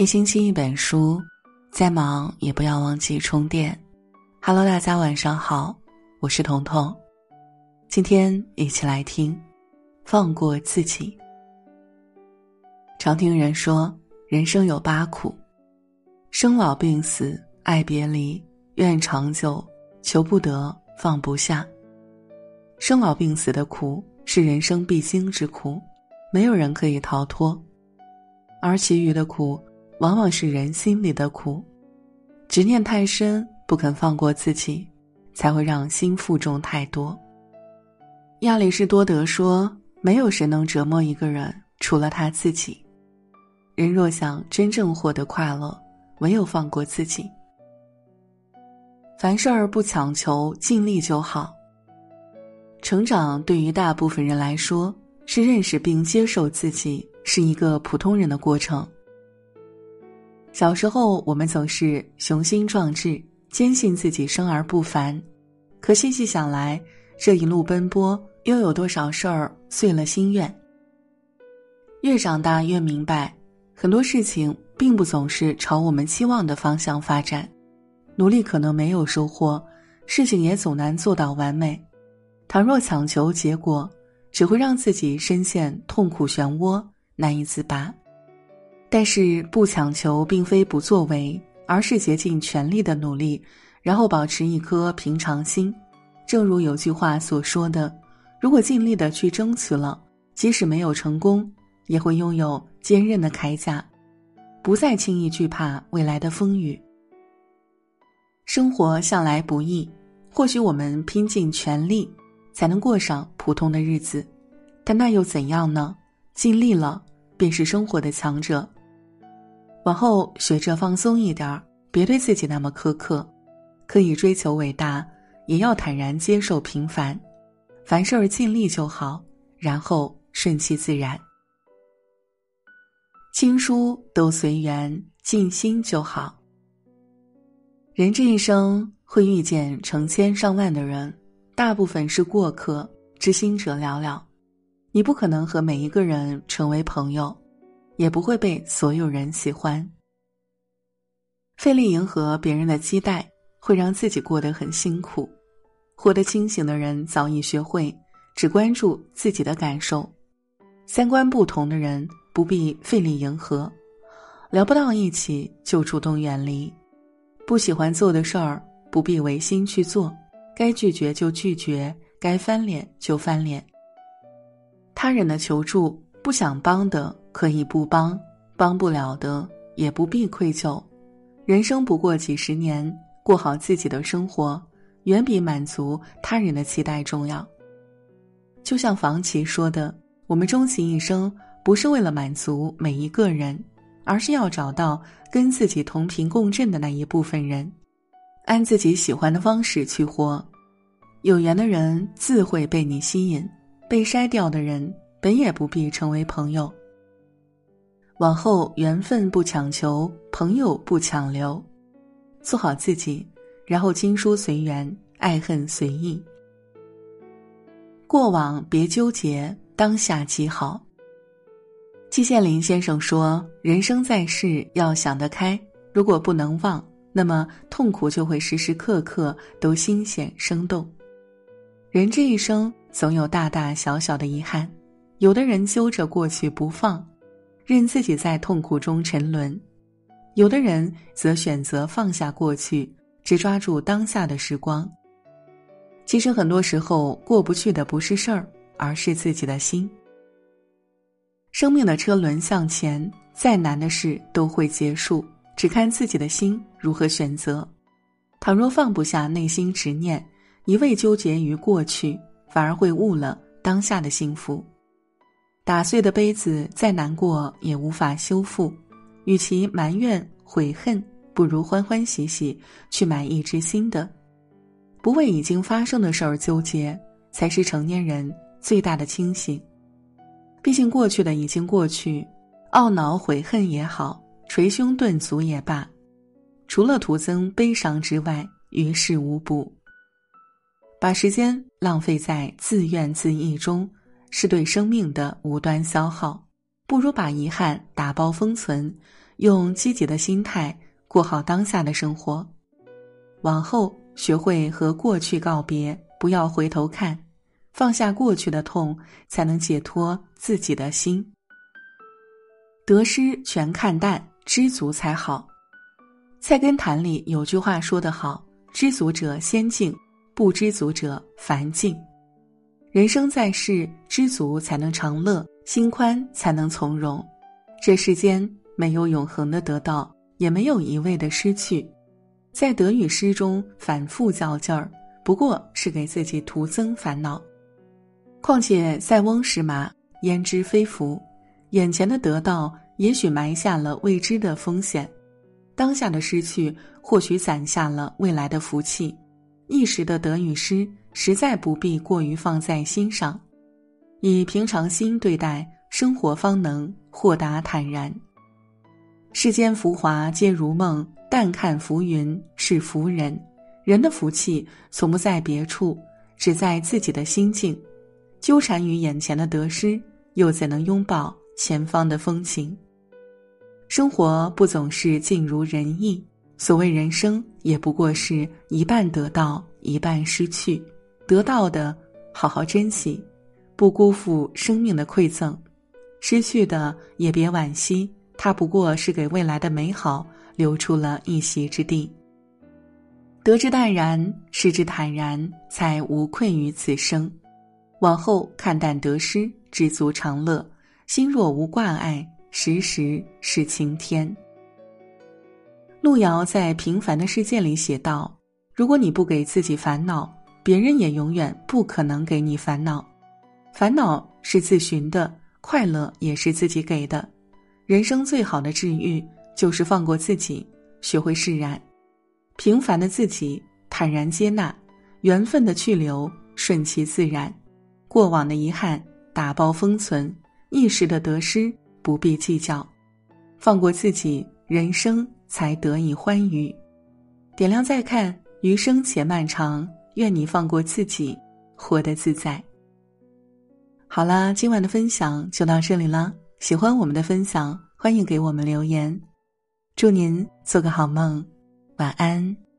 一星期一本书，再忙也不要忘记充电。Hello，大家晚上好，我是彤彤。今天一起来听，放过自己。常听人说，人生有八苦：生老病死、爱别离、愿长久、求不得、放不下。生老病死的苦是人生必经之苦，没有人可以逃脱，而其余的苦。往往是人心里的苦，执念太深，不肯放过自己，才会让心负重太多。亚里士多德说：“没有谁能折磨一个人，除了他自己。人若想真正获得快乐，唯有放过自己。凡事儿不强求，尽力就好。成长对于大部分人来说，是认识并接受自己是一个普通人的过程。”小时候，我们总是雄心壮志，坚信自己生而不凡。可细细想来，这一路奔波，又有多少事儿碎了心愿？越长大越明白，很多事情并不总是朝我们期望的方向发展。努力可能没有收获，事情也总难做到完美。倘若强求结果，只会让自己深陷痛苦漩涡，难以自拔。但是不强求，并非不作为，而是竭尽全力的努力，然后保持一颗平常心。正如有句话所说的：“如果尽力的去争取了，即使没有成功，也会拥有坚韧的铠甲，不再轻易惧怕未来的风雨。”生活向来不易，或许我们拼尽全力，才能过上普通的日子，但那又怎样呢？尽力了，便是生活的强者。往后学着放松一点儿，别对自己那么苛刻。可以追求伟大，也要坦然接受平凡。凡事儿尽力就好，然后顺其自然。经书都随缘，尽心就好。人这一生会遇见成千上万的人，大部分是过客，知心者寥寥。你不可能和每一个人成为朋友。也不会被所有人喜欢。费力迎合别人的期待，会让自己过得很辛苦。活得清醒的人早已学会只关注自己的感受。三观不同的人不必费力迎合，聊不到一起就主动远离。不喜欢做的事儿不必违心去做，该拒绝就拒绝，该翻脸就翻脸。他人的求助不想帮的。可以不帮，帮不了的也不必愧疚。人生不过几十年，过好自己的生活，远比满足他人的期待重要。就像房琪说的：“我们终其一生，不是为了满足每一个人，而是要找到跟自己同频共振的那一部分人，按自己喜欢的方式去活。有缘的人自会被你吸引，被筛掉的人本也不必成为朋友。”往后缘分不强求，朋友不强留，做好自己，然后经书随缘，爱恨随意。过往别纠结，当下即好。季羡林先生说：“人生在世要想得开，如果不能忘，那么痛苦就会时时刻刻都新鲜生动。人这一生总有大大小小的遗憾，有的人揪着过去不放。”任自己在痛苦中沉沦，有的人则选择放下过去，只抓住当下的时光。其实很多时候过不去的不是事儿，而是自己的心。生命的车轮向前，再难的事都会结束，只看自己的心如何选择。倘若放不下内心执念，一味纠结于过去，反而会误了当下的幸福。打碎的杯子再难过也无法修复，与其埋怨悔恨，不如欢欢喜喜去买一只新的。不为已经发生的事儿纠结，才是成年人最大的清醒。毕竟过去的已经过去，懊恼悔恨也好，捶胸顿足也罢，除了徒增悲伤之外，于事无补。把时间浪费在自怨自艾中。是对生命的无端消耗，不如把遗憾打包封存，用积极的心态过好当下的生活。往后学会和过去告别，不要回头看，放下过去的痛，才能解脱自己的心。得失全看淡，知足才好。菜根谭里有句话说得好：“知足者仙境，不知足者凡境。”人生在世，知足才能长乐，心宽才能从容。这世间没有永恒的得到，也没有一味的失去。在得与失中反复较劲儿，不过是给自己徒增烦恼。况且塞翁失马，焉知非福？眼前的得到，也许埋下了未知的风险；当下的失去，或许攒下了未来的福气。一时的得与失。实在不必过于放在心上，以平常心对待生活，方能豁达坦然。世间浮华皆如梦，淡看浮云是浮人。人的福气从不在别处，只在自己的心境。纠缠于眼前的得失，又怎能拥抱前方的风情？生活不总是尽如人意，所谓人生，也不过是一半得到，一半失去。得到的，好好珍惜，不辜负生命的馈赠；失去的，也别惋惜，它不过是给未来的美好留出了一席之地。得之淡然，失之坦然，才无愧于此生。往后看淡得失，知足常乐，心若无挂碍，时时是晴天。路遥在《平凡的世界》里写道：“如果你不给自己烦恼。”别人也永远不可能给你烦恼，烦恼是自寻的，快乐也是自己给的。人生最好的治愈，就是放过自己，学会释然。平凡的自己坦然接纳，缘分的去留顺其自然，过往的遗憾打包封存，一时的得失不必计较，放过自己，人生才得以欢愉。点亮再看，余生且漫长。愿你放过自己，活得自在。好啦，今晚的分享就到这里啦。喜欢我们的分享，欢迎给我们留言。祝您做个好梦，晚安。